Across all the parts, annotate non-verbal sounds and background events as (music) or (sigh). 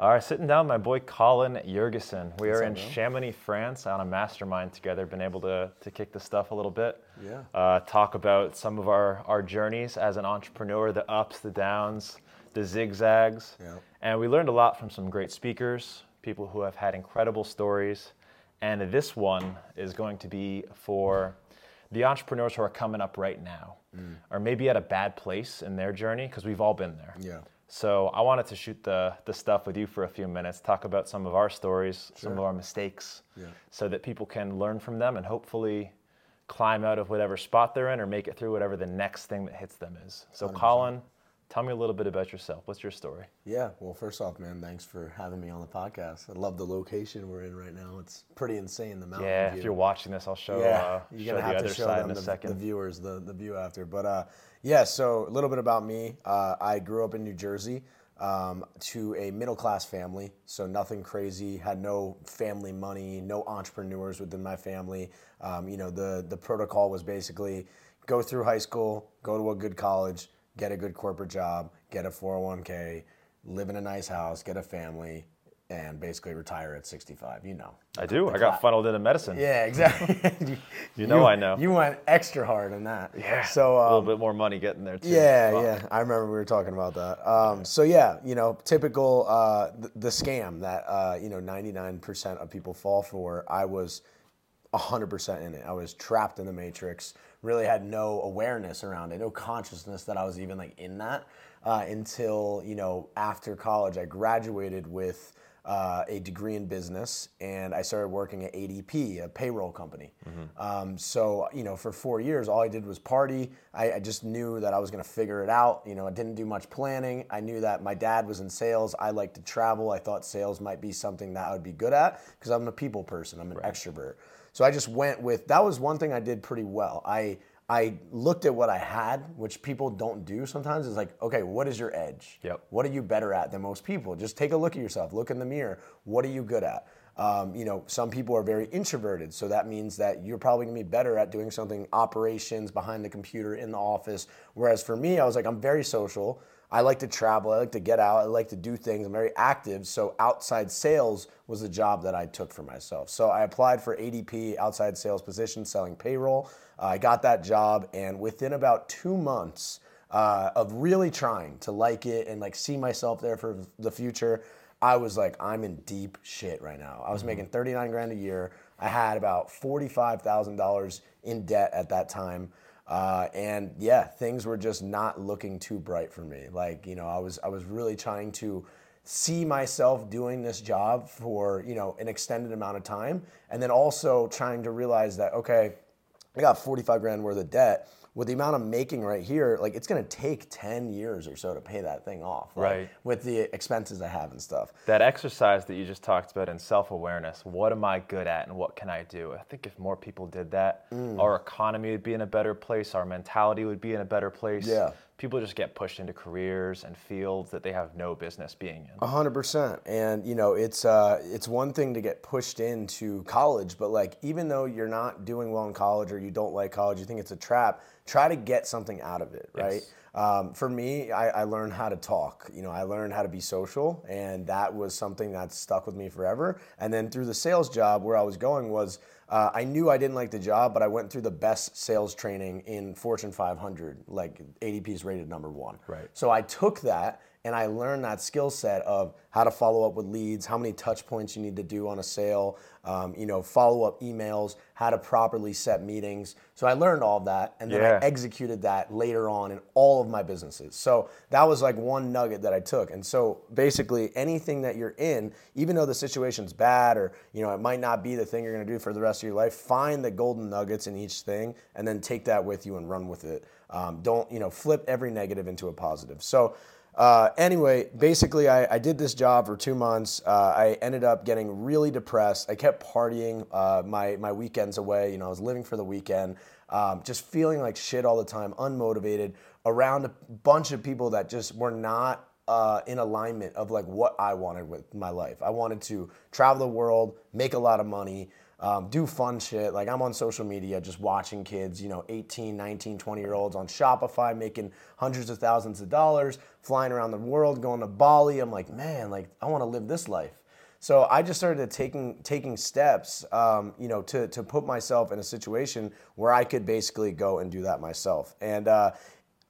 All right, sitting down my boy Colin Yurcisin. We are in? Chamonix, France, on a mastermind together. Been able to, to kick the stuff a little bit. Yeah. Uh, talk about some of our, our journeys as an entrepreneur, the ups, the downs, the zigzags. Yeah. And we learned a lot from some great speakers, people who have had incredible stories. And this one is going to be for the entrepreneurs who are coming up right now, Mm. or maybe at a bad place in their journey, because we've all been there. Yeah. So I wanted to shoot the, the stuff with you for a few minutes, talk about some of our stories, some of our mistakes, Yeah. so that people can learn from them and hopefully climb out of whatever spot they're in or make it through whatever the next thing that hits them is. So 100%. Colin, tell me a little bit about yourself. What's your story? Yeah. Well, first off, man, thanks for having me on the podcast. I love the location we're in right now. It's pretty insane. The mountain yeah, view. if you're watching this, I'll show, yeah, uh, (laughs) you're show gonna the have other to show them the, the viewers the the view after. But uh, yeah, so a little bit about me. Uh, I grew up in New Jersey um, to a middle class family, so nothing crazy. Had no family money, no entrepreneurs within my family. Um, you know, the the protocol was basically go through high school, go to a good college, get a good corporate job, get a 401k, live in a nice house, get a family. And basically retire at 65. You know, I do. I got funneled into medicine. yeah, exactly. (laughs) You know I know. You went extra hard on that. Yeah, So a little um, bit more money getting there too. yeah, Fuck. yeah. I remember we were talking about that. Um, so yeah, you know, typical uh, the, the scam that uh, you know 99% of people fall for. I was 100% in it. I was trapped in the matrix. Really had no awareness around it, no consciousness that I was even like in that uh, until you know after college. I graduated with uh, a degree in business and I started working at ADP, a payroll company. Um, so you know, for four years, all I did was party. I, I just knew that I was going to figure it out. You know, I didn't do much planning. I knew that my dad was in sales. I liked to travel. I thought sales might be something that I would be good at because I'm a people person. I'm an extrovert. So I just went with that was one thing I did pretty well. I I looked at what I had, which people don't do sometimes. Is like, okay, what is your edge? Yep. What are you better at than most people? Just take a look at yourself. Look in the mirror. What are you good at? Um, you know, some people are very introverted, so that means that you're probably gonna be better at doing something operations behind the computer in the office. Whereas for me, I was like, I'm very social. I like to travel. I like to get out. I like to do things. I'm very active. So outside sales was the job that I took for myself. So I applied for ADP outside sales position, selling payroll. Uh, I got that job, and within about two months uh, of really trying to like it and like see myself there for the future, I was like, I'm in deep shit right now. I was making 39 grand a year. I had about $45,000 in debt at that time. Uh, and yeah, things were just not looking too bright for me. Like, you know, I was I was really trying to see myself doing this job for, you know, an extended amount of time. And then also trying to realize that, okay, I got 45 grand worth of debt. With the amount I'm making right here, like it's gonna take 10 years or so to pay that thing off. like, Right. With the expenses I have and stuff. That exercise that you just talked about in self awareness, what am I good at and what can I do? I think if more people did that, Mm. our economy would be in a better place, our mentality would be in a better place. Yeah. People just get pushed into careers and fields that they have no business being in. A hundred percent. And you know, it's uh, it's one thing to get pushed into college, but like even though you're not doing well in college or you don't like college, you think it's a trap. Try to get something out of it, right? Yes. Um, for me, I, I learned how to talk. You know, I learned how to be social, and that was something that stuck with me forever. And then through the sales job, where I was going was uh, I knew I didn't like the job, but I went through the best sales training in Fortune 500. Like ADP is rated number one. Right. So I took that and I learned that skill set of how to follow up with leads, how many touch points you need to do on a sale, um, you know, follow up emails, how to properly set meetings. So I learned all of that, and then Yeah. I executed that later on in all of my businesses. So that was like one nugget that I took. And so basically, anything that you're in, even though the situation's bad or you know it might not be the thing you're going to do for the rest of your life, find the golden nuggets in each thing, and then take that with you and run with it. Um, don't you know flip every negative into a positive. So. Uh, anyway, basically, I, I did this job for two months. Uh, I ended up getting really depressed. I kept partying uh, my my weekends away. You know, I was living for the weekend, um, just feeling like shit all the time, unmotivated, around a bunch of people that just were not uh, in alignment of like what I wanted with my life. I wanted to travel the world, make a lot of money. Um, do fun shit. Like I'm on social media just watching kids, you know, 18, 19, 20 year olds on Shopify making hundreds of thousands of dollars, flying around the world, going to Bali. I'm like, man, like I want to live this life. So I just started taking taking steps, um, you know, to to put myself in a situation where I could basically go and do that myself. And uh,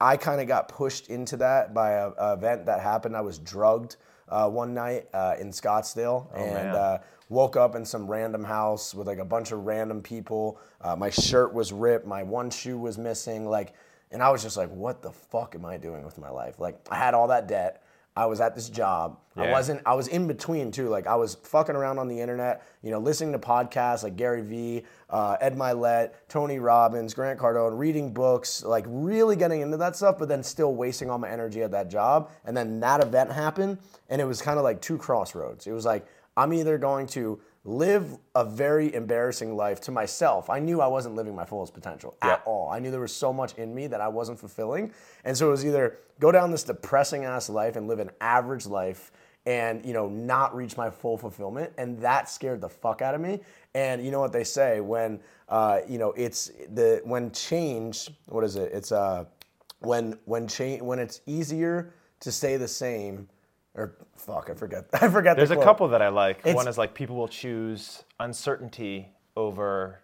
I kind of got pushed into that by a, a, event that happened. I was drugged uh, one night uh, in Scottsdale, Oh, and uh, woke up in some random house with like a bunch of random people. Uh, my shirt was ripped, my one shoe was missing, like, and I was just like, "What the fuck am I doing with my life?" Like, I had all that debt. I was at this job. I wasn't. I was in between too. Like I was fucking around on the internet. You know, listening to podcasts like Gary Vee, uh, Ed Mylett, Tony Robbins, Grant Cardone, reading books. Like really getting into that stuff, but then still wasting all my energy at that job. And then that event happened, and it was kind of like two crossroads. It was like I'm either going to live a very embarrassing life to myself. I knew I wasn't living my fullest potential at all. I knew there was so much in me that I wasn't fulfilling. And so it was either go down this depressing ass life and live an average life and you know not reach my full fulfillment and that scared the fuck out of me and you know what they say when uh, you know it's the when change what is it it's uh when when change when it's easier to stay the same or fuck i forget (laughs) i forget There's the a couple that I like. It's- One is like people will choose uncertainty over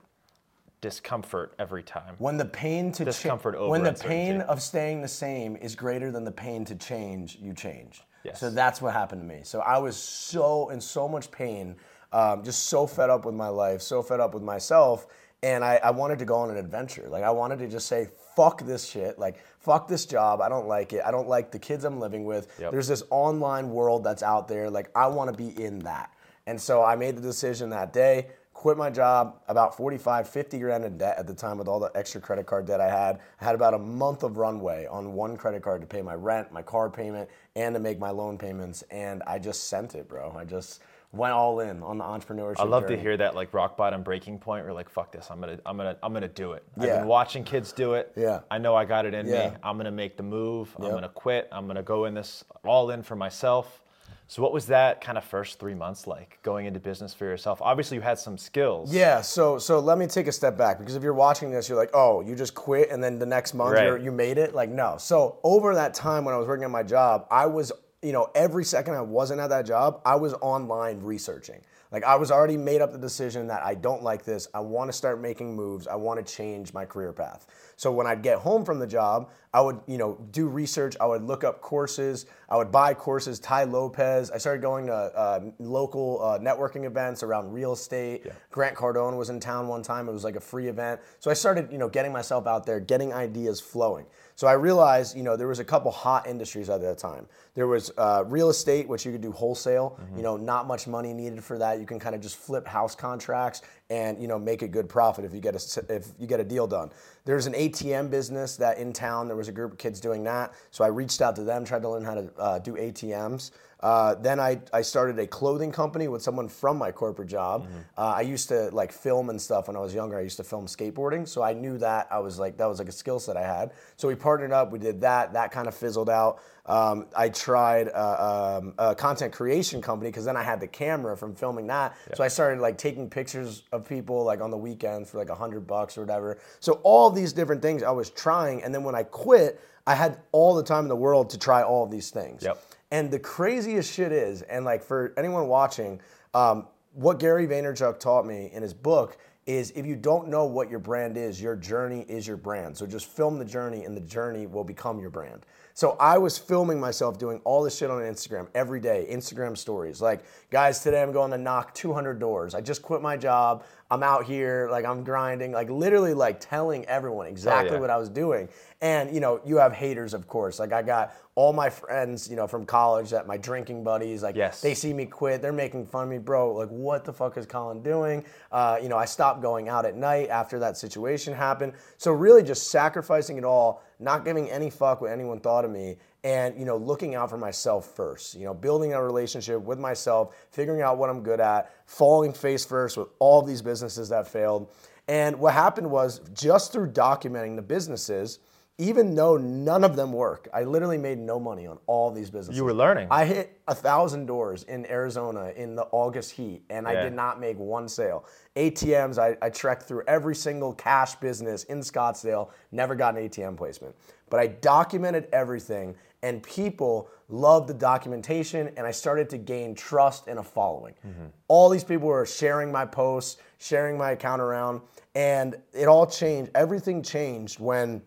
discomfort every time. When the pain to cha- Discomfort over when the pain of staying the same is greater than the pain to change, you change. Yes. So that's what happened to me. So I was so in so much pain, um, just so fed up with my life, so fed up with myself, and I, I wanted to go on an adventure. Like I wanted to just say, "Fuck this shit!" Like fuck this job. I don't like it. I don't like the kids I'm living with. Yep. There's this online world that's out there. Like I want to be in that. And so I made the decision that day quit my job about 45 50 grand in debt at the time with all the extra credit card debt i had i had about a month of runway on one credit card to pay my rent my car payment and to make my loan payments and i just sent it bro i just went all in on the entrepreneurship I love journey. to hear that like rock bottom breaking point. Where like, fuck this, I'm gonna, I'm gonna, I'm gonna do it. I've Yeah. been watching kids do it. Yeah. I know I got it in Yeah. me. I'm gonna make the move. I'm gonna quit. I'm gonna go in this all in for myself. So what was that kind of first three months like going into business for yourself? Obviously, you had some skills. Yeah, so so let me take a step back because if you're watching this, you're like, oh, you just quit and then the next month Right. you're, you made it. Like, no. So over that time when I was working at my job, I was, you know, every second I wasn't at that job, I was online researching. Like I was already made up the decision that I don't like this. I want to start making moves. I want to change my career path. So when I'd get home from the job, I would, you know, do research. I would look up courses. I would buy courses. Tai Lopez. I started going to uh, local uh, networking events around real estate. Grant Cardone was in town one time. It was like a free event. So I started, you know, getting myself out there, getting ideas flowing. So I realized, you know, there was a couple hot industries at that time. There was uh, real estate, which you could do wholesale. You know, not much money needed for that. You can kind of just flip house contracts and you know make a good profit if you get a if you get a deal done. There's an ATM business that in town there was a group of kids doing that. So I reached out to them, tried to learn how to uh, do ATMs. Uh, then I, I started a clothing company with someone from my corporate job. Uh, I used to like film and stuff when I was younger. I used to film skateboarding, so I knew that I was like that was like a skill set I had. So we partnered up. We did that. That kind of fizzled out. Um, I tried uh, um, a content creation company because then I had the camera from filming that. So I started like taking pictures of people like on the weekends for like a hundred bucks or whatever. So all these different things I was trying, and then when I quit, I had all the time in the world to try all of these things. Yep. And the craziest shit is, and like for anyone watching, um, what Gary Vaynerchuk taught me in his book is if you don't know what your brand is, your journey is your brand. So just film the journey, and the journey will become your brand. So I was filming myself doing all this shit on Instagram every day, Instagram stories. Like, guys, today I'm going to knock 200 doors. I just quit my job. I'm out here, like I'm grinding, like literally like telling everyone exactly yeah. what I was doing. And you know, you have haters, of course. Like I got all my friends, you know, from college that my drinking buddies, like Yes. they see me quit, they're making fun of me, bro. Like, what the fuck is Colin doing? Uh, you know, I stopped going out at night after that situation happened. So really, just sacrificing it all, not giving any fuck what anyone thought of me, and you know, looking out for myself first. You know, building a relationship with myself, figuring out what I'm good at, falling face first with all these businesses that failed. And what happened was just through documenting the businesses even though none of them work, I literally made no money on all these businesses. You were learning. I hit a thousand doors in Arizona in the August heat, and I did not make one sale. ATMs, I, I trekked through every single cash business in Scottsdale, never got an ATM placement. But I documented everything, and people loved the documentation, and I started to gain trust and a following. Mm-hmm. All these people were sharing my posts, sharing my account around, and it all changed. Everything changed when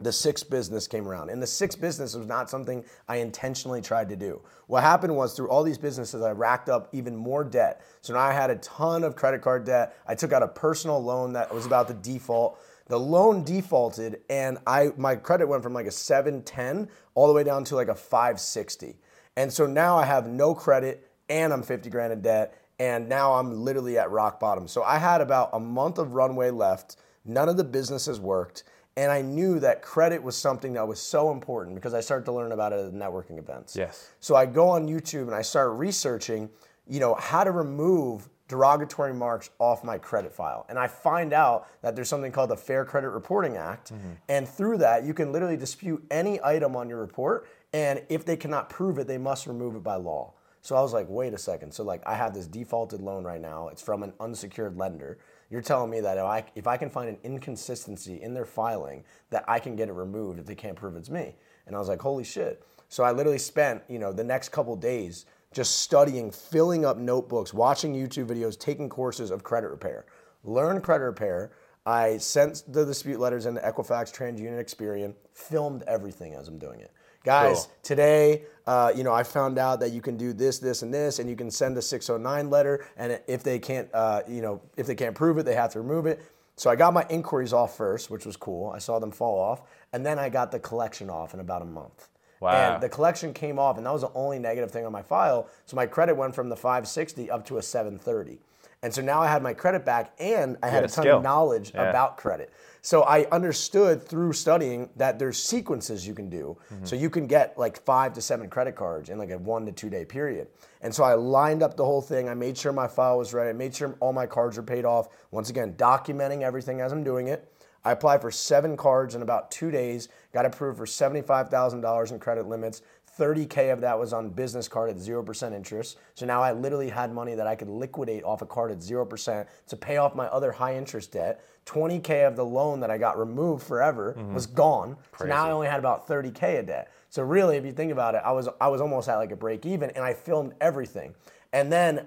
the six business came around. And the six business was not something I intentionally tried to do. What happened was through all these businesses, I racked up even more debt. So now I had a ton of credit card debt. I took out a personal loan that was about to default. The loan defaulted and I my credit went from like a 710 all the way down to like a 560. And so now I have no credit and I'm 50 grand in debt. And now I'm literally at rock bottom. So I had about a month of runway left. None of the businesses worked. And I knew that credit was something that was so important because I started to learn about it at networking events. Yes. So I go on YouTube and I start researching, you know, how to remove derogatory marks off my credit file. And I find out that there's something called the Fair Credit Reporting Act. Mm-hmm. And through that, you can literally dispute any item on your report. And if they cannot prove it, they must remove it by law. So I was like, wait a second. So like I have this defaulted loan right now. It's from an unsecured lender. You're telling me that if I, if I can find an inconsistency in their filing, that I can get it removed if they can't prove it's me. And I was like, holy shit. So I literally spent, you know, the next couple days just studying, filling up notebooks, watching YouTube videos, taking courses of credit repair. Learn credit repair. I sent the dispute letters into Equifax, TransUnion, Experian, filmed everything as I'm doing it. Guys, Cool. today, uh, you know, I found out that you can do this, this, and this, and you can send a 609 letter, and if they can't, uh, you know, if they can't prove it, they have to remove it. So I got my inquiries off first, which was cool. I saw them fall off, and then I got the collection off in about a month. Wow. And the collection came off, and that was the only negative thing on my file. So my credit went from the 560 up to a 730. And so now I had my credit back, and I had a ton skill. of knowledge Yeah. about credit. So I understood through studying that there's sequences you can do. Mm-hmm. So you can get like five to seven credit cards in like a one to two day period. And so I lined up the whole thing. I made sure my file was right. I made sure all my cards were paid off. Once again, documenting everything as I'm doing it. I applied for seven cards in about two days, got approved for $75,000 in credit limits. 30K of that was on business card at 0% interest. So now I literally had money that I could liquidate off a card at 0% to pay off my other high interest debt. 20K of the loan that I got removed forever mm-hmm. was gone. So now I only had about 30K of debt. So really, if you think about it, I was, I was almost at like a break even and I filmed everything. And then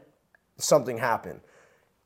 something happened.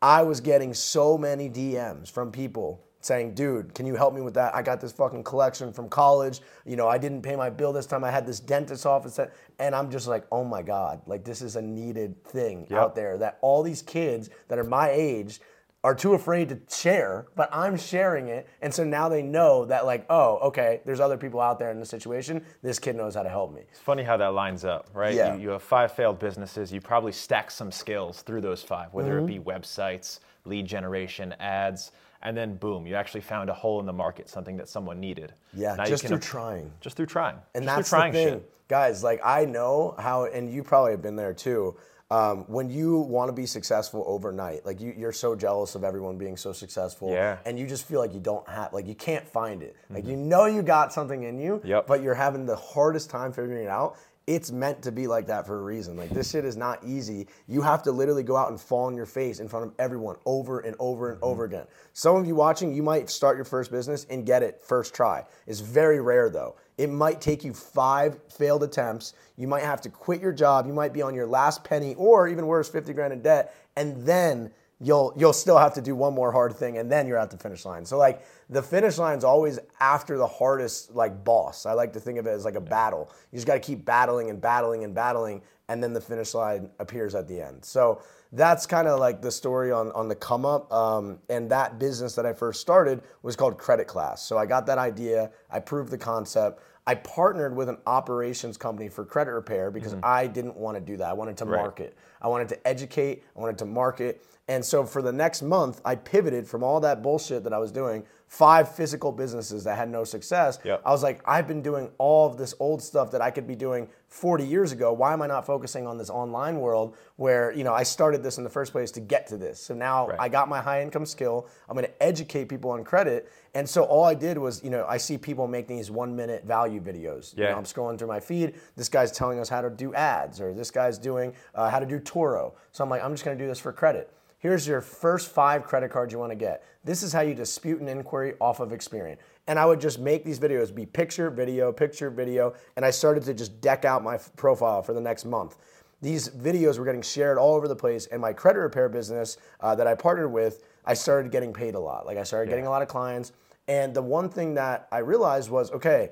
I was getting so many DMs from people saying, dude, can you help me with that? I got this fucking collection from college. You know, I didn't pay my bill this time. I had this dentist office. That, and I'm just like, oh my God, like this is a needed thing out there that all these kids that are my age are too afraid to share, but I'm sharing it. And so now they know that, like, oh, okay, there's other people out there in this situation. This kid knows how to help me. It's funny how that lines up, right? Yeah. You, you have five failed businesses. You probably stack some skills through those five, whether it be Mm-hmm. websites, lead generation, ads, and then boom, you actually found a hole in the market, something that someone needed. Yeah, Now just can through trying. Just through trying. And just that's trying the thing, shit. guys. Like I know how, and you probably have been there too. Um, when you want to be successful overnight, like you, you're so jealous of everyone being so successful, Yeah. and you just feel like you don't have, like you can't find it. Like you know you got something in you, Mm-hmm. Yep. but you're having the hardest time figuring it out. It's meant to be like that for a reason. Like this shit is not easy. You have to literally go out and fall on your face in front of everyone over and over and over mm-hmm. again. Some of you watching, you might start your first business and get it first try. It's very rare though. It might take you five failed attempts. You might have to quit your job. You might be on your last penny, or even worse, 50 grand in debt, and then you'll you'll still have to do one more hard thing, and then you're at the finish line. So like the finish line's always after the hardest like boss. I like to think of it as like a battle. You just got to keep battling and battling and battling, and then the finish line appears at the end. So that's kind of like the story on, on the come up. Um, and that business that I first started was called Credit Class. So I got that idea, I proved the concept. I partnered with an operations company for credit repair because I didn't want to do that. I wanted to Right. market, I wanted to educate, I wanted to market. And so for the next month, I pivoted from all that bullshit that I was doing, five physical businesses that had no success. Yep. I was like, I've been doing all of this old stuff that I could be doing 40 years ago. Why am I not focusing on this online world where, you know, I started this in the first place to get to this. So now Right. I got my high income skill. I'm going to educate people on credit. And so all I did was, you know, I see people make these one minute value videos. You Yeah. know, I'm scrolling through my feed. This guy's telling us how to do ads, or this guy's doing uh, how to do Toro. So I'm like, I'm just going to do this for credit. Here's your first five credit cards you want to get. This is how you dispute an inquiry off of Experian. And I would just make these videos be picture, video, picture, video. And I started to just deck out my f- profile for the next month. These videos were getting shared all over the place. And my credit repair business uh, that I partnered with, I started getting paid a lot. Like I started getting a lot of clients. And the one thing that I realized was okay,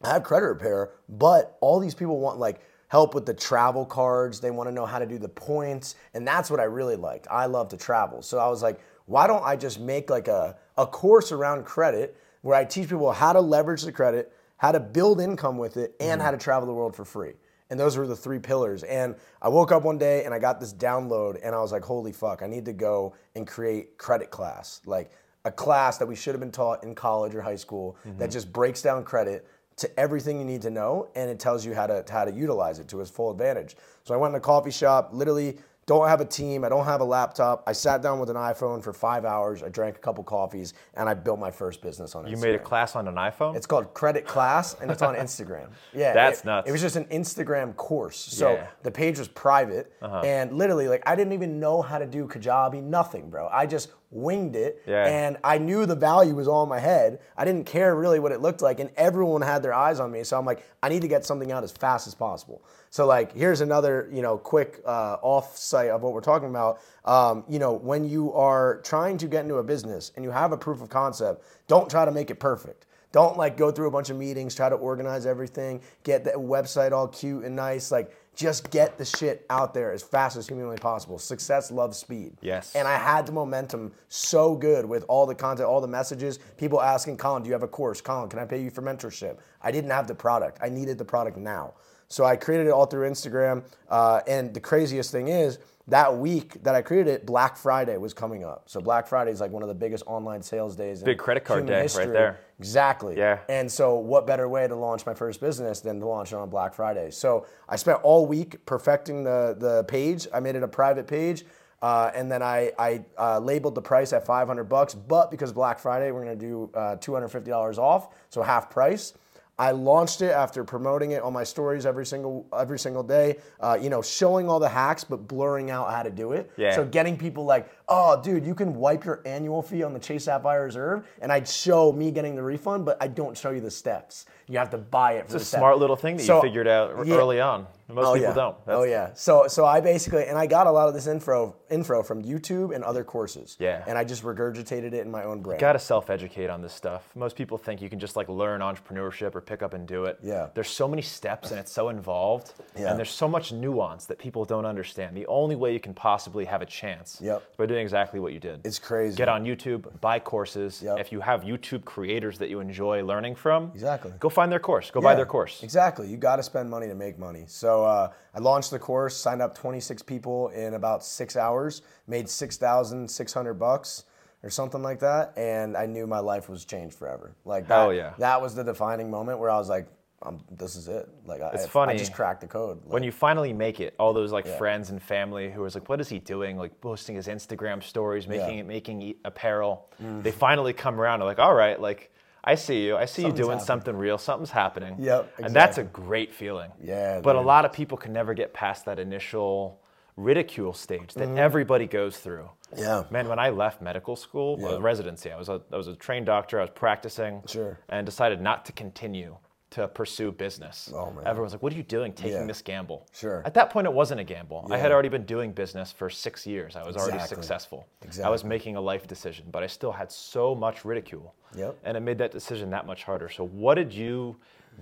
I have credit repair, but all these people want like help with the travel cards. They want to know how to do the points, and that's what I really liked. I love to travel, so I was like, why don't I just make like a a course around credit where I teach people how to leverage the credit, how to build income with it, and mm-hmm. how to travel the world for free. And those were the three pillars. And I woke up one day and I got this download, and I was like, holy fuck, I need to go and create credit class, like a class that we should have been taught in college or high school that mm-hmm. just breaks down credit to everything you need to know and it tells you how to how to utilize it to its full advantage. So I went in a coffee shop, literally don't have a team, I don't have a laptop. I sat down with an iPhone for 5 hours, I drank a couple coffees and I built my first business on it. You made a class on an iPhone? It's called Credit Class, and it's on (laughs) Instagram. Yeah, That's it, nuts. It was just an Instagram course, so Yeah. Uh-huh. the page was private, and literally, like, I didn't even know how to do Kajabi, nothing, bro. I just winged it, Yeah. and I knew the value was all in my head. I didn't care really what it looked like, and everyone had their eyes on me. So I'm like, I need to get something out as fast as possible. So like, here's another, you know, quick uh, off-site of what we're talking about. Um, you know, when you are trying to get into a business and you have a proof of concept, don't try to make it perfect. Don't like go through a bunch of meetings, try to organize everything, get the website all cute and nice. Like, just get the shit out there as fast as humanly possible. Success loves speed. Yes. And I had the momentum so good with all the content, all the messages, people asking, Colin, do you have a course? Colin, can I pay you for mentorship? I didn't have the product. I needed the product now. So I created it all through Instagram. Uh, and the craziest thing is, that week that I created it, Black Friday was coming up. So Black Friday is like one of the biggest online sales days. in Big credit card day right there. Exactly. Yeah. And so, what better way to launch my first business than to launch it on Black Friday? So, I spent all week perfecting the, the page. I made it a private page. Uh, and then I, I uh, labeled the price at 500 bucks, but because Black Friday, we're gonna do uh, $250 off, so half price. I launched it after promoting it on my stories every single every single day. Uh, you know, showing all the hacks, but blurring out how to do it. Yeah. So getting people like, oh, dude, you can wipe your annual fee on the Chase Sapphire Reserve, and I'd show me getting the refund, but I don't show you the steps. You have to buy it. For It's a step. smart little thing that you figured out r- yeah. early on. Most Oh people yeah. don't. oh yeah. So so I basically and I got a lot of this info info from YouTube and other courses. Yeah. And I just regurgitated it in my own brain. You Got to self-educate on this stuff. Most people think you can just like learn entrepreneurship or pick up and do it. Yeah. There's so many steps and it's so involved. Yeah. And there's so much nuance that people don't understand. The only way you can possibly have a chance Yep. is by doing exactly what you did. It's crazy. Get on YouTube, buy courses. Yep. If you have YouTube creators that you enjoy learning from, Exactly. go find their course. Go buy their course. Exactly. You got to spend money to make money. So uh, I launched the course, signed up 26 people in about six hours, made 6,600 bucks or something like that, and I knew my life was changed forever. Like that, Hell yeah. that was the defining moment where I was like, I'm, this is it. Like I, It's I funny. just cracked the code. Like, when you finally make it, all those like friends and family who was like, "What is he doing?" Like posting his Instagram stories, making Yeah. Mm. it, making apparel. They finally come around. They're like, "All right, like I see you. I see Something's you doing happening." something real. Something's happening." Yep, Exactly. And that's a great feeling. Yeah, But a lot of people can never get past that initial ridicule stage that everybody goes through. Yeah. Man, when I left medical school, Yeah. uh, residency, I was a I was a trained doctor. I was practicing. Sure. And decided not to continue to pursue business. Oh, man. Everyone's like, "What are you doing, taking Yeah. this gamble?" Sure. At that point, it wasn't a gamble. I had already been doing business for six years. I was already successful. Exactly. I was making a life decision, but I still had so much ridicule. Yep. And it made that decision that much harder. So, what did you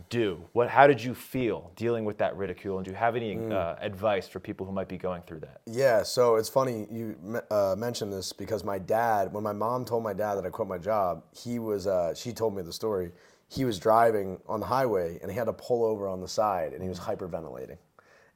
do? What? How did you feel dealing with that ridicule? And do you have any Mm. uh, advice for people who might be going through that? Yeah, so it's funny you uh, mentioned this because my dad, when my mom told my dad that I quit my job, he was, uh, she told me the story. He was driving on the highway and he had to pull over on the side and he was hyperventilating.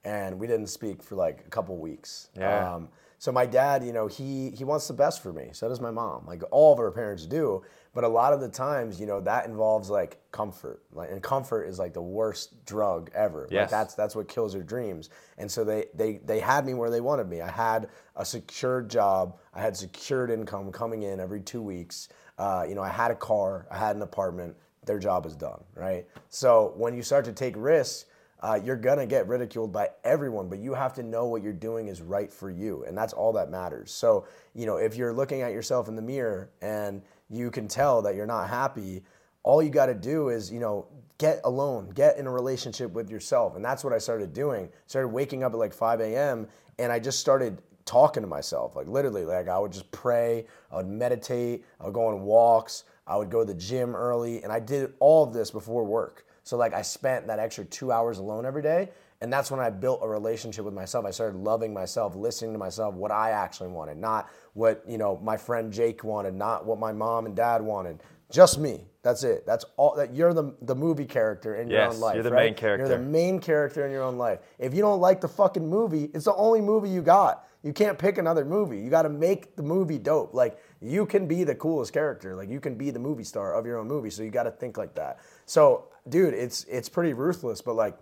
and we didn't speak for like a couple weeks. Yeah. Um, so my dad, you know, he he wants the best for me. So does my mom. Like all of our parents do. But a lot of the times, you know, that involves like comfort. Like and comfort is like the worst drug ever. Like that's that's what kills your dreams. And so they they they had me where they wanted me. I had a secured job. I had secured income coming in every two weeks. Uh, you know, I had a car. I had an apartment. Their job is done, right? So when you start to take risks, uh, you're gonna get ridiculed by everyone, but you have to know what you're doing is right for you, and that's all that matters. So, you know, if you're looking at yourself in the mirror and you can tell that you're not happy, all you got to do is, you know, get alone, get in a relationship with yourself, and that's what I started doing. Started waking up at like 5 a.m. and I just started talking to myself, like literally, like I would just pray, I would meditate, I would go on walks, I would go to the gym early, and I did all of this before work. So like I spent that extra two hours alone every day. And that's when I built a relationship with myself. I started loving myself, listening to myself, what I actually wanted, not what, you know, my friend Jake wanted, not what my mom and dad wanted. Just me. That's it. That's all that you're the the movie character in your own life. you're the right? main character. You're the main character in your own life. If you don't like the fucking movie, it's the only movie you got. You can't pick another movie. You got to make the movie dope. Like you can be the coolest character. Like you can be the movie star of your own movie. So you got to think like that. So, dude, it's it's pretty ruthless, but like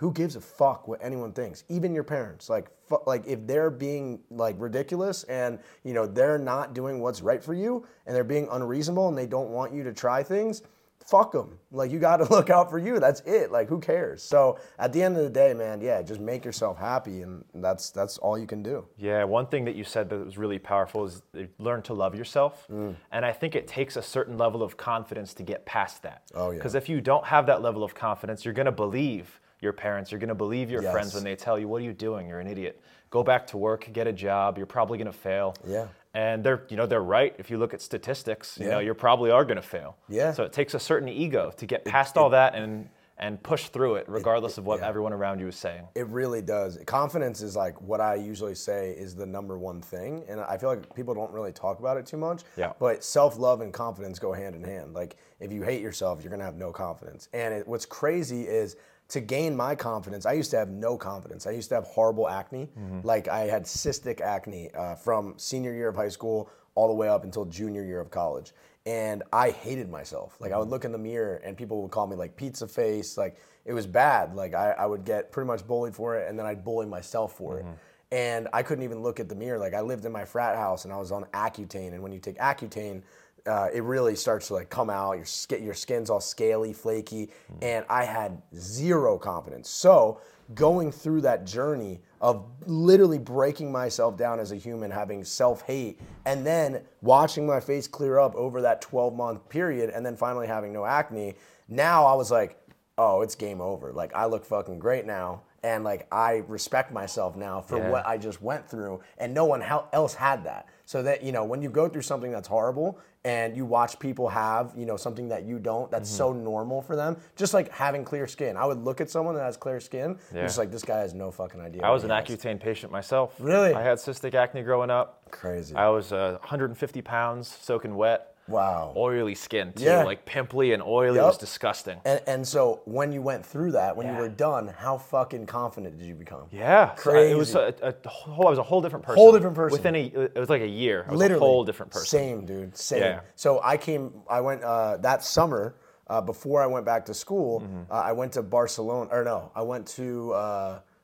who gives a fuck what anyone thinks? Even your parents. Like fu- like if they're being like ridiculous and, you know, they're not doing what's right for you and they're being unreasonable and they don't want you to try things, fuck them. Like you got to (laughs) look out for you. That's it. Like who cares? So at the end of the day, man, yeah, just make yourself happy, and that's that's all you can do. Yeah, one thing that you said that was really powerful is uh, learn to love yourself. Mm. And I think it takes a certain level of confidence to get past that. Oh, yeah. Because if you don't have that level of confidence, you're going to believe your parents, you're going to believe your friends when they tell you, What are you doing? You're an idiot. Go back to work, get a job, you're probably going to fail. Yeah. And they're, you know, they're right. If you look at statistics, you know, Yeah. you probably are going to fail. Yeah. So it takes a certain ego to get past all that and and push through it, regardless of what everyone around you is saying. It really does. Confidence is like what I usually say is the number one thing, and I feel like people don't really talk about it too much. Yeah. But self love and confidence go hand in hand. Like if you hate yourself, you're gonna have no confidence. And it, what's crazy is to gain my confidence. I used to have no confidence. I used to have horrible acne. Mm-hmm. Like I had cystic acne uh, from senior year of high school all the way up until junior year of college. And I hated myself. Like I would mm-hmm. look in the mirror and people would call me like pizza face. Like it was bad. Like I, I would get pretty much bullied for it and then I'd bully myself for it. Mm-hmm. And I couldn't even look at the mirror. Like I lived in my frat house and I was on Accutane. And when you take Accutane, uh, it really starts to like come out. Your skin, your skin's all scaly, flaky, and I had zero confidence. So going through that journey of literally breaking myself down as a human, having self-hate, and then watching my face clear up over that 12-month period, and then finally having no acne. Now I was like, oh, it's game over. Like I look fucking great now. And like I respect myself now for Yeah. what I just went through, and no one else had that. So that you know, when you go through something that's horrible, and you watch people have you know something that you don't, that's so Mm-hmm. normal for them. Just like having clear skin, I would look at someone that has clear skin, Yeah. and just like this guy has no fucking idea. I was an. Accutane patient myself. Really? I had cystic acne growing up. Crazy. I was uh, 150 pounds, soaking wet. Wow. Oily skin too, Yeah. like pimply and oily. It was disgusting. And, and so when you went through that, when Yeah. you were done, how fucking confident did you become? Yeah, I- it was a, a whole. I was a whole different person. Whole different person. Within a, it was like a year. I was Literally, a whole different person. Same, dude. Same. Yeah. So I came. I went uh, that summer uh, before I went back to school. Mm-hmm. Uh, I went to Barcelona, or no, I went to.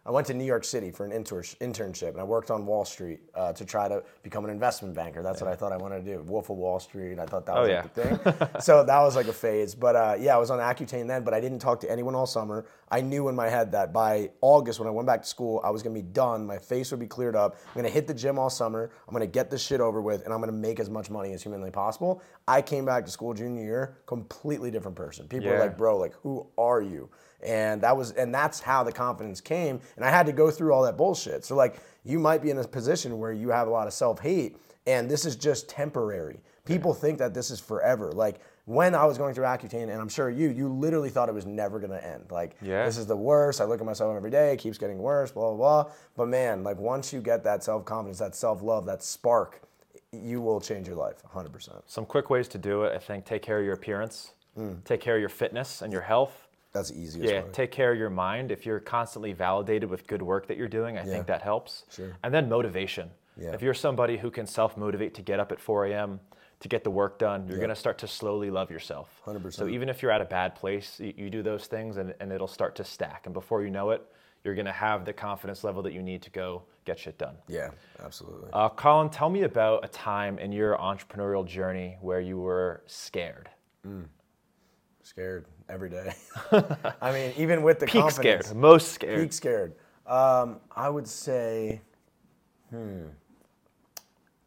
I went to New York City for an inter- internship, and I worked on Wall Street uh, to try to become an investment banker. That's what I thought I wanted to do. Wolf of Wall Street. I thought that Oh, was yeah. like the thing. (laughs) so that was like a phase. But uh, yeah, I was on Accutane then, but I didn't talk to anyone all summer. I knew in my head that by August, when I went back to school, I was gonna be done. My face would be cleared up. I'm gonna hit the gym all summer. I'm gonna get this shit over with, and I'm gonna make as much money as humanly possible. I came back to school junior year, completely different person. People were like, bro, like, who are you? And that was, and that's how the confidence came. And I had to go through all that bullshit. So like, you might be in a position where you have a lot of self hate, and this is just temporary. People think that this is forever. Like when I was going through Accutane, and I'm sure you, you literally thought it was never gonna end. Like Yeah. this is the worst. I look at myself every day. It keeps getting worse. Blah blah blah. But man, like once you get that self confidence, that self love, that spark, you will change your life 100. percent Some quick ways to do it. I think take care of your appearance, Mm. take care of your fitness and your health. That's easiest Yeah, way. take care of your mind. If you're constantly validated with good work that you're doing, I Yeah. think that helps. Sure. And then motivation. Yeah. If you're somebody who can self motivate to get up at 4 a.m., to get the work done, you're Yeah. going to start to slowly love yourself. 100%. So even if you're at a bad place, you, you do those things and, and it'll start to stack. And before you know it, you're going to have the confidence level that you need to go get shit done. Yeah, absolutely. Uh, Colin, tell me about a time in your entrepreneurial journey where you were scared. Scared every day. (laughs) I mean, even with the Peak confidence, scared, most scared. peak scared. Um, I would say, hmm,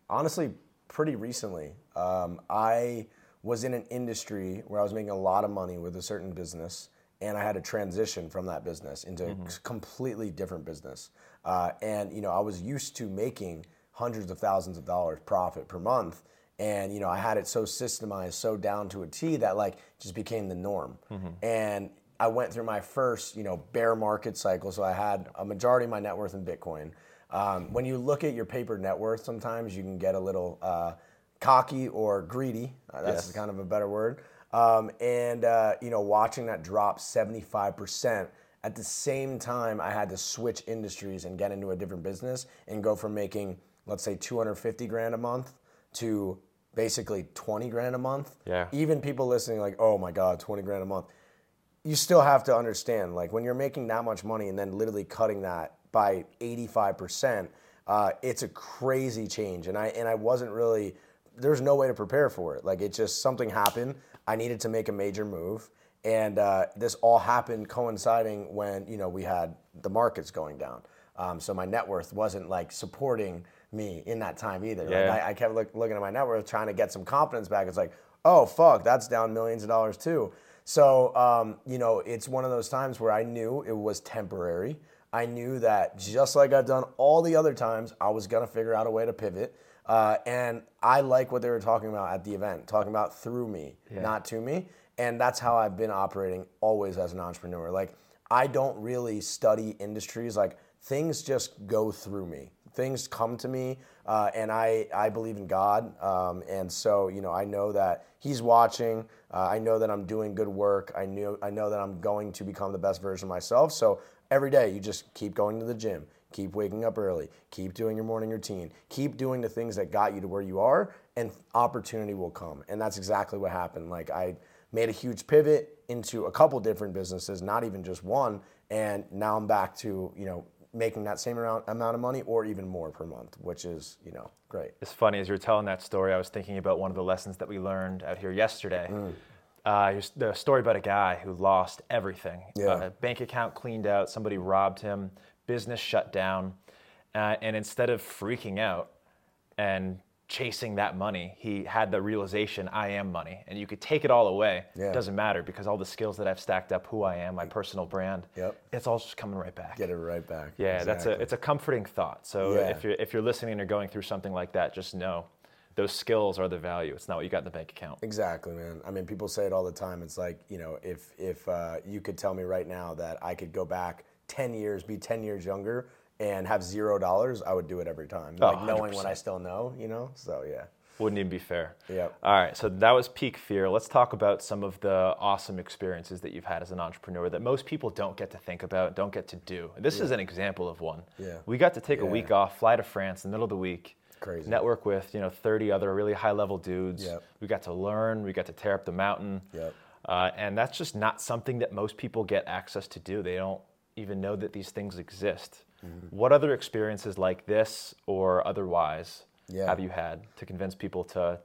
honestly, pretty recently. Um, I was in an industry where I was making a lot of money with a certain business, and I had to transition from that business into a completely different business. Uh, and you know, I was used to making hundreds of thousands of dollars profit per month, and you know, I had it so systemized, so down to a T that like just became the norm. And I went through my first, you know, bear market cycle. So I had a majority of my net worth in Bitcoin. Um, when you look at your paper net worth, sometimes you can get a little uh, cocky or greedy. Uh, that's Yes. kind of a better word. Um, and uh, you know, watching that drop 75%. At the same time, I had to switch industries and get into a different business and go from making, let's say, 250 grand a month to basically 20 grand a month. Yeah. Even people listening, like, oh my God, 20 grand a month. You still have to understand like when you're making that much money and then literally cutting that by 85% uh, it's a crazy change. And i and i wasn't really there's no way to prepare for it. Like it just something happened. I needed to make a major move. And uh, this all happened coinciding when you know we had the markets going down. Um, so my net worth wasn't like supporting me in that time either Like, I, I kept look, looking at my net worth trying to get some confidence back it's like oh fuck that's down millions of dollars too so, um, you know, it's one of those times where I knew it was temporary. I knew that just like I've done all the other times, I was going to figure out a way to pivot. Uh, and I like what they were talking about at the event, talking about through me, not to me. And that's how I've been operating always as an entrepreneur. Like, I don't really study industries, like, things just go through me. Things come to me, uh, and I, I believe in God. Um, and so, you know, I know that He's watching. Uh, I know that I'm doing good work. I knew I know that I'm going to become the best version of myself. So every day you just keep going to the gym, keep waking up early, keep doing your morning routine, keep doing the things that got you to where you are, and opportunity will come. And that's exactly what happened. Like I made a huge pivot into a couple different businesses, not even just one, and now I'm back to you know making that same amount amount of money or even more per month, which is you know great. It's funny as you're telling that story. I was thinking about one of the lessons that we learned out here yesterday. Mm. Uh, the story about a guy who lost everything. Yeah. Uh, bank account cleaned out. Somebody robbed him. Business shut down. Uh, and instead of freaking out and chasing that money, he had the realization, I am money, and you could take it all away. Yeah. It doesn't matter because all the skills that I've stacked up, who I am, my personal brand, Yep. it's all just coming right back. Get it right back. Yeah, that's a it's a comforting thought. So Yeah. if you're if you're listening and you're going through something like that, just know those skills are the value. It's not what you got in the bank account. Exactly, man. I mean, people say it all the time. It's like, you know, if if uh, you could tell me right now that I could go back ten years, be ten years younger, and have zero dollars, I would do it every time. Oh, like knowing what 100%. I still know, you know. So yeah, Wouldn't even be fair. Yep. All right, so that was peak fear. Let's talk about some of the awesome experiences that you've had as an entrepreneur that most people don't get to think about, don't get to do. This is an example of one. Yeah. We got to take a week off, fly to France in the middle of the week. Crazy. Network with you know 30 other really high level dudes. Yep. We got to learn. We got to tear up the mountain. Yep. Uh, and that's just not something that most people get access to do. They don't even know that these things exist. Mm-hmm. What other experiences like this or otherwise Yeah. have you had to convince people to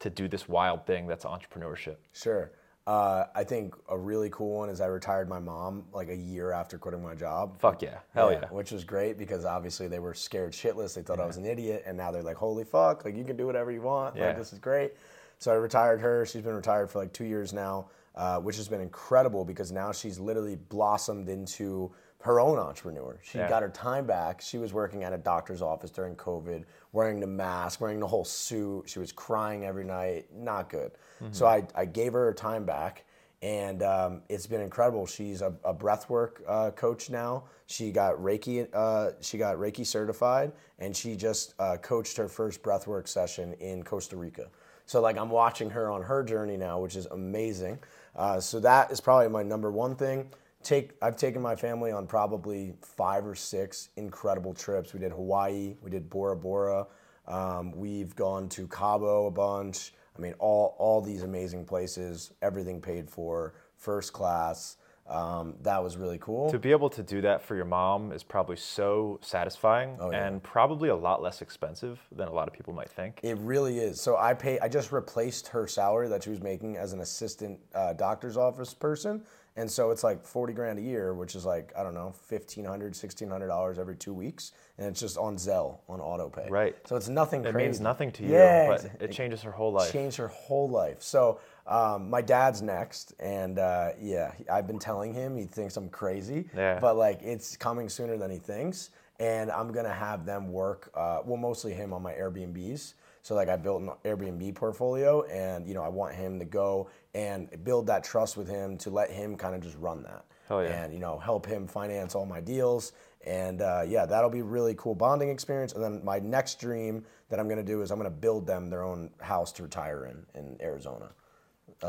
to do this wild thing that's entrepreneurship? sure. Uh, I think a really cool one is I retired my mom like a year after quitting my job. Fuck yeah. Hell yeah. Which was great because obviously they were scared shitless. They thought I was an idiot, and now they're like, "Holy fuck! Like you can do whatever you want. Yeah. Like this is great." So I retired her. She's been retired for like two years now, uh, which has been incredible because now she's literally blossomed into her own entrepreneur. She Yeah. got her time back. She was working at a doctor's office during COVID, wearing the mask, wearing the whole suit. She was crying every night. Not good. So I, I gave her her time back and um, it's been incredible. She's a, a breathwork uh, coach now. She got Reiki. Uh, she got Reiki certified, and she just uh, coached her first breathwork session in Costa Rica. So like I'm watching her on her journey now, which is amazing. Uh, so that is probably my number one thing. Take I've taken my family on probably five or six incredible trips. We did Hawaii, we did Bora Bora, um, we've gone to Cabo a bunch. I mean, all all these amazing places, everything paid for, first class. Um, that was really cool. To be able to do that for your mom is probably so satisfying Oh, yeah. and probably a lot less expensive than a lot of people might think. It really is. So I pay. I just replaced her salary that she was making as an assistant uh, doctor's office person, and so it's like forty grand a year, which is like I don't know, fifteen hundred, sixteen hundred dollars every two weeks, and it's just on Zelle on auto pay. Right. So it's nothing It crazy. means nothing to you, Yeah, but ex- it changes her whole life. It changed her whole life. So um, my dad's next, and uh, yeah, I've been telling him he thinks I'm crazy, Yeah. but like it's coming sooner than he thinks, and I'm gonna have them work. Uh, well, mostly him on my Airbnbs. So like I built an Airbnb portfolio, and you know I want him to go and build that trust with him to let him kind of just run that, yeah. and you know help him finance all my deals. And uh, yeah, that'll be really cool bonding experience. And then my next dream that I'm gonna do is I'm gonna build them their own house to retire in in Arizona.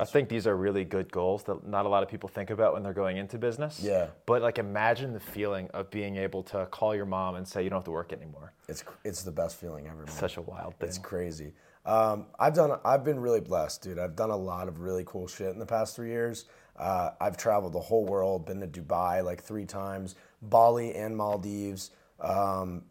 I think these are really good goals that not a lot of people think about when they're going into business. Yeah. But like imagine the feeling of being able to call your mom and say you don't have to work anymore. It's it's the best feeling ever. Man. Such a wild thing. It's crazy. Um, I've done. I've been really blessed, dude. I've done a lot of really cool shit in the past three years. Uh, I've traveled the whole world. Been to Dubai like three times, Bali and Maldives, um,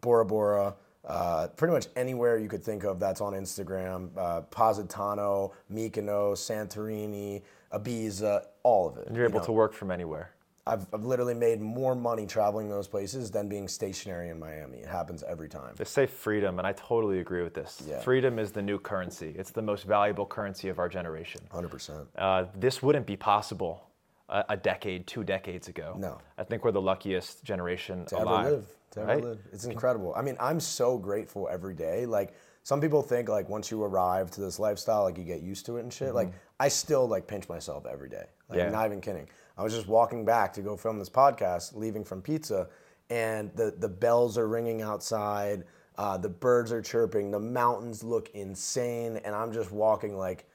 Bora Bora. Uh, pretty much anywhere you could think of that's on Instagram. Uh, Positano, Mykonos, Santorini, Ibiza, all of it. And you're you able know. to work from anywhere. I've, I've literally made more money traveling those places than being stationary in Miami. It happens every time. They say freedom, and I totally agree with this. Yeah. Freedom is the new currency. It's the most valuable currency of our generation. 100%. Uh, this wouldn't be possible a, a decade, two decades ago. No. I think we're the luckiest generation to alive. ever live. To right? live. It's incredible. I mean, I'm so grateful every day. Like some people think like once you arrive to this lifestyle, like you get used to it and shit. Like I still like pinch myself every day. Like Mm-hmm. Yeah. not even kidding. I was just walking back to go film this podcast, leaving from pizza, and the the bells are ringing outside. Uh, the birds are chirping. The mountains look insane, and I'm just walking like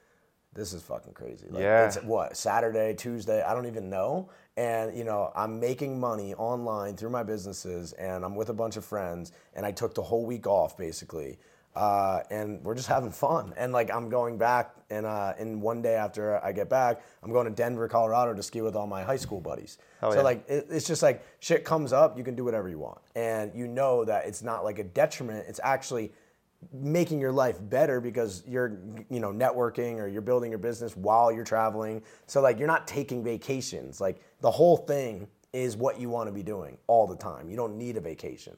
this is fucking crazy. Like, Yeah. It's what Saturday, Tuesday, I don't even know. And you know, I'm making money online through my businesses, and I'm with a bunch of friends, and I took the whole week off basically. Uh, and we're just having fun. And like I'm going back, and uh, and one day after I get back, I'm going to Denver, Colorado to ski with all my high school buddies. Hell so yeah. like it, it's just like shit comes up, you can do whatever you want, and you know that it's not like a detriment. It's actually making your life better because you're you know networking or you're building your business while you're traveling. So like you're not taking vacations. Like the whole thing is what you want to be doing all the time. You don't need a vacation.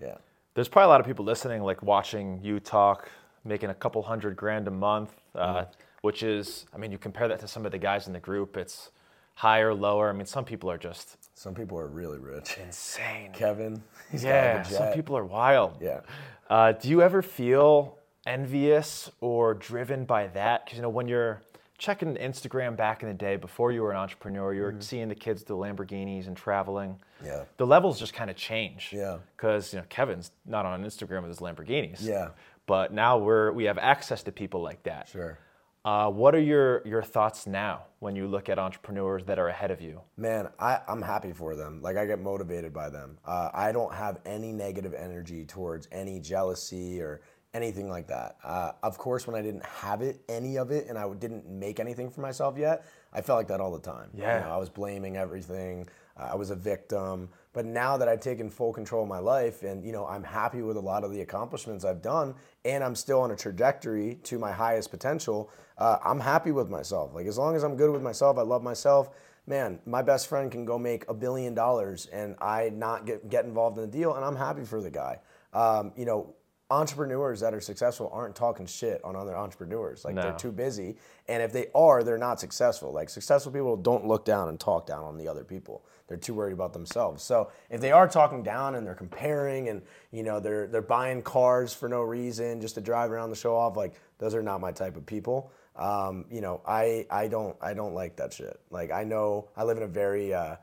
Yeah. There's probably a lot of people listening, like watching you talk, making a couple hundred grand a month, uh, which is, I mean, you compare that to some of the guys in the group, it's higher, lower. I mean, some people are just some people are really rich insane. kevin he's Yeah, some people are wild. yeah Uh, do you ever feel envious or driven by that? Because you know when you're checking Instagram back in the day before you were an entrepreneur, you were seeing the kids do Lamborghinis and traveling. Mm-hmm. Yeah. The levels just kind of change. Yeah. Because you know Kevin's not on Instagram with his Lamborghinis. Yeah. But now we're we have access to people like that. sure Uh, what are your your thoughts now when you look at entrepreneurs that are ahead of you? Man, I, I'm happy for them. Like, I get motivated by them. Uh, I don't have any negative energy towards any jealousy or anything like that. Uh, of course, when I didn't have it, any of it, and I didn't make anything for myself yet, I felt like that all the time. You Yeah. know, I was blaming everything. Uh, I was a victim. But now that I've taken full control of my life and, you know, I'm happy with a lot of the accomplishments I've done and I'm still on a trajectory to my highest potential, uh, I'm happy with myself. Like, as long as I'm good with myself, I love myself, man, my best friend can go make a billion dollars and I not get, get involved in the deal and I'm happy for the guy. Um, you know, entrepreneurs that are successful aren't talking shit on other entrepreneurs. Like they're too busy. And if they are, they're not successful. Like successful people don't look down and talk down on the other people. They're too worried about themselves. So if they are talking down and they're comparing and you know they're they're buying cars for no reason just to drive around the show off, like those are not my type of people. Um, you know, I I don't I don't like that shit. Like I know I live in a very uh,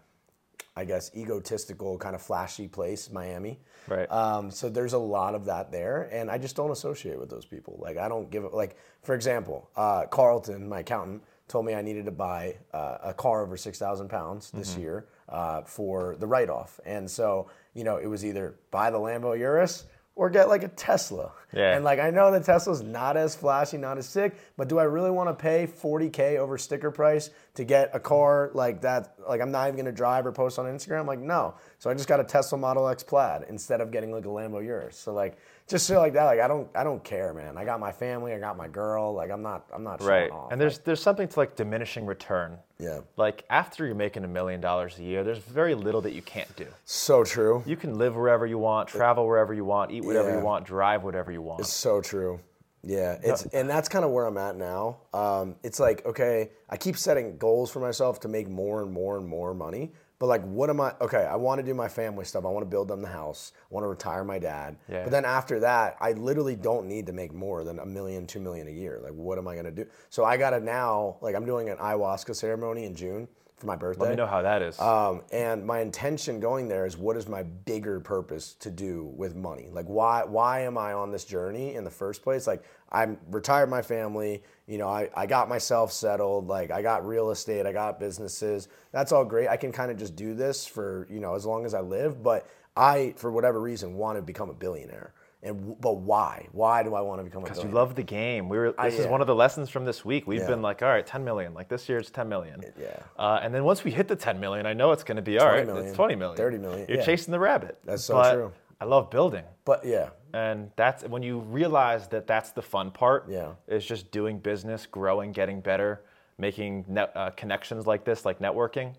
I guess, egotistical, kind of flashy place, Miami. Right. Um, so there's a lot of that there, and I just don't associate with those people. Like I don't give it. Like for example, uh, Carlton, my accountant, told me I needed to buy uh, a car over six thousand pounds this Mm-hmm. year uh, for the write-off, and so you know it was either buy the Lambo Urus or get like a Tesla. Yeah. And like I know the Tesla's not as flashy, not as sick, but do I really want to pay 40k over sticker price to get a car like that? Like I'm not even gonna drive or post on Instagram. Like no. So I just got a Tesla Model X Plaid instead of getting like a Lambo Urus. So like just shit like that. Like I don't I don't care, man. I got my family. I got my girl. Like I'm not I'm not Right. off. And there's there's something to like diminishing return. yeah. Like after you're making a million dollars a year, there's very little that you can't do. So true. You can live wherever you want, travel wherever you want, eat whatever Yeah. you want, drive whatever you want. It's So true. Yeah, it's and that's kind of where I'm at now. Um, it's like okay, I keep setting goals for myself to make more and more and more money. But like, what am I? Okay, I want to do my family stuff. I want to build them the house. I want to retire my dad. Yeah. But then after that, I literally don't need to make more than a million, two million a year. Like, what am I gonna do? So I gotta now. Like, I'm doing an ayahuasca ceremony in June for my birthday. Let me know how that is. Um, and my intention going there is what is my bigger purpose to do with money? Like why why am I on this journey in the first place? Like I'm retired my family, you know, I, I got myself settled, like I got real estate, I got businesses. That's all great. I can kind of just do this for, you know, as long as I live, but I for whatever reason want to become a billionaire. And but why? Why do I want to become a Because you love the game. We were. This is yeah. one of the lessons from this week. We've Yeah. been like, all right, 10 million. Like this year, it's 10 million. Yeah. Uh, and then once we hit the 10 million, I know it's going to be all right. million, It's 20 million, 30 million, You're yeah. chasing the rabbit. That's so But true. I love building, but yeah, and that's when you realize that that's the fun part. Yeah. Is just doing business, growing, getting better, making net, uh, connections like this, like networking.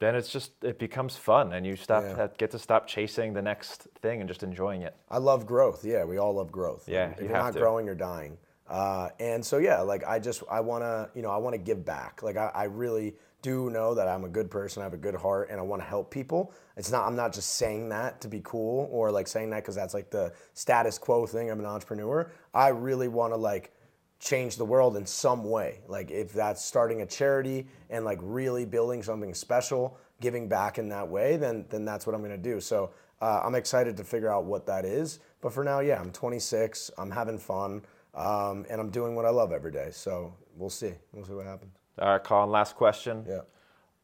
Then it's just it becomes fun, and you stop. Yeah. get to stop chasing the next thing and just enjoying it. I love growth. Yeah, we all love growth. Yeah, if you you're have not to. growing, you're dying. Uh, and so yeah, like I just I want to you know I want to give back. Like I, I really do know that I'm a good person. I have a good heart, and I want to help people. It's not I'm not just saying that to be cool or like saying that because that's like the status quo thing. I'm an entrepreneur. I really want to like change the world in some way. Like if that's starting a charity and like really building something special, giving back in that way, then then that's what I'm gonna do. So uh, I'm excited to figure out what that is. But for now, yeah, I'm 26. I'm having fun, um, and I'm doing what I love every day. So we'll see. We'll see what happens. All right, Colin. Last question. Yeah.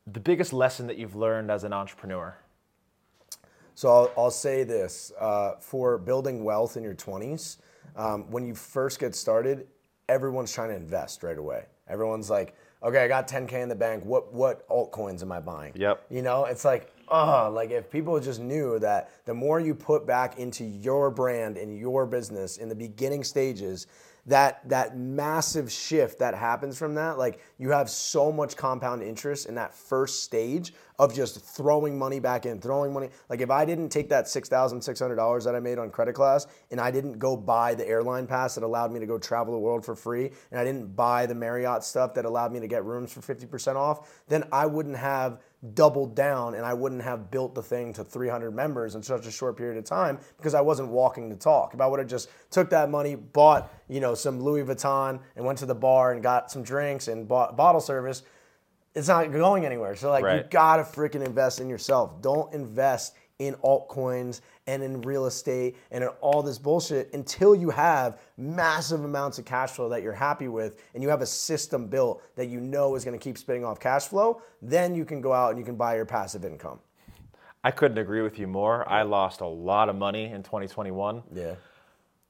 The biggest lesson that you've learned as an entrepreneur. So I'll, I'll say this uh, for building wealth in your 20s, um, when you first get started, everyone's trying to invest right away. Everyone's like, okay, I got 10K in the bank. What, what altcoins am I buying? Yep. You know, it's like, oh, like if people just knew that the more you put back into your brand and your business in the beginning stages, that that massive shift that happens from that, like you have so much compound interest in that first stage of just throwing money back in, throwing money. Like if I didn't take that six thousand six hundred dollars that I made on credit class and I didn't go buy the airline pass that allowed me to go travel the world for free, and I didn't buy the Marriott stuff that allowed me to get rooms for fifty percent off, then I wouldn't have doubled down and I wouldn't have built the thing to 300 members in such a short period of time because I wasn't walking the talk. If I would have just took that money, bought, you know, some Louis Vuitton and went to the bar and got some drinks and bought bottle service, it's not going anywhere. So like you gotta freaking invest in yourself. Don't invest in altcoins and in real estate and in all this bullshit until you have massive amounts of cash flow that you're happy with and you have a system built that you know is going to keep spitting off cash flow. Then you can go out and you can buy your passive income. I couldn't agree with you more. I lost a lot of money in 2021. Yeah.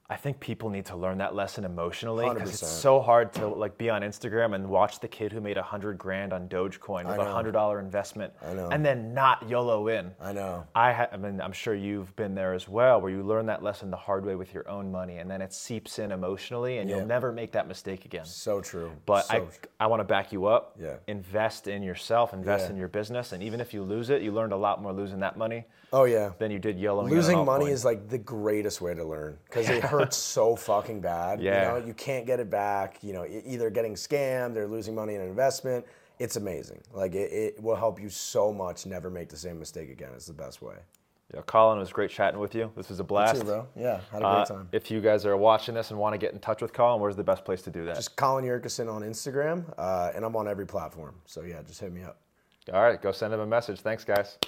I think people need to learn that lesson emotionally because it's so hard to like be on Instagram and watch the kid who made a hundred grand on Dogecoin with a hundred dollar investment, know. and then not YOLO in. I know. I, ha- I mean, I'm sure you've been there as well, where you learn that lesson the hard way with your own money, and then it seeps in emotionally, and Yeah. you'll never make that mistake again. So true. But so I, true. I want to back you up. Yeah. Invest in yourself. Invest Yeah. in your business, and even if you lose it, you learned a lot more losing that money Oh yeah. than you did YOLOing. Losing money altcoin. is like the greatest way to learn because it hurts so fucking bad. Yeah. You know, you can't get it back. You know, either getting scammed or losing money in an investment. It's amazing. Like it, it will help you so much. Never make the same mistake again. It's the best way. Yeah, Colin, it was great chatting with you. This was a blast. See, bro. Yeah, had a great Uh, time. if you guys are watching this and want to get in touch with Colin, where's the best place to do that? Just Colin Yurcisin on Instagram, uh, and I'm on every platform. So yeah, just hit me up. All right, go send him a message. Thanks, guys.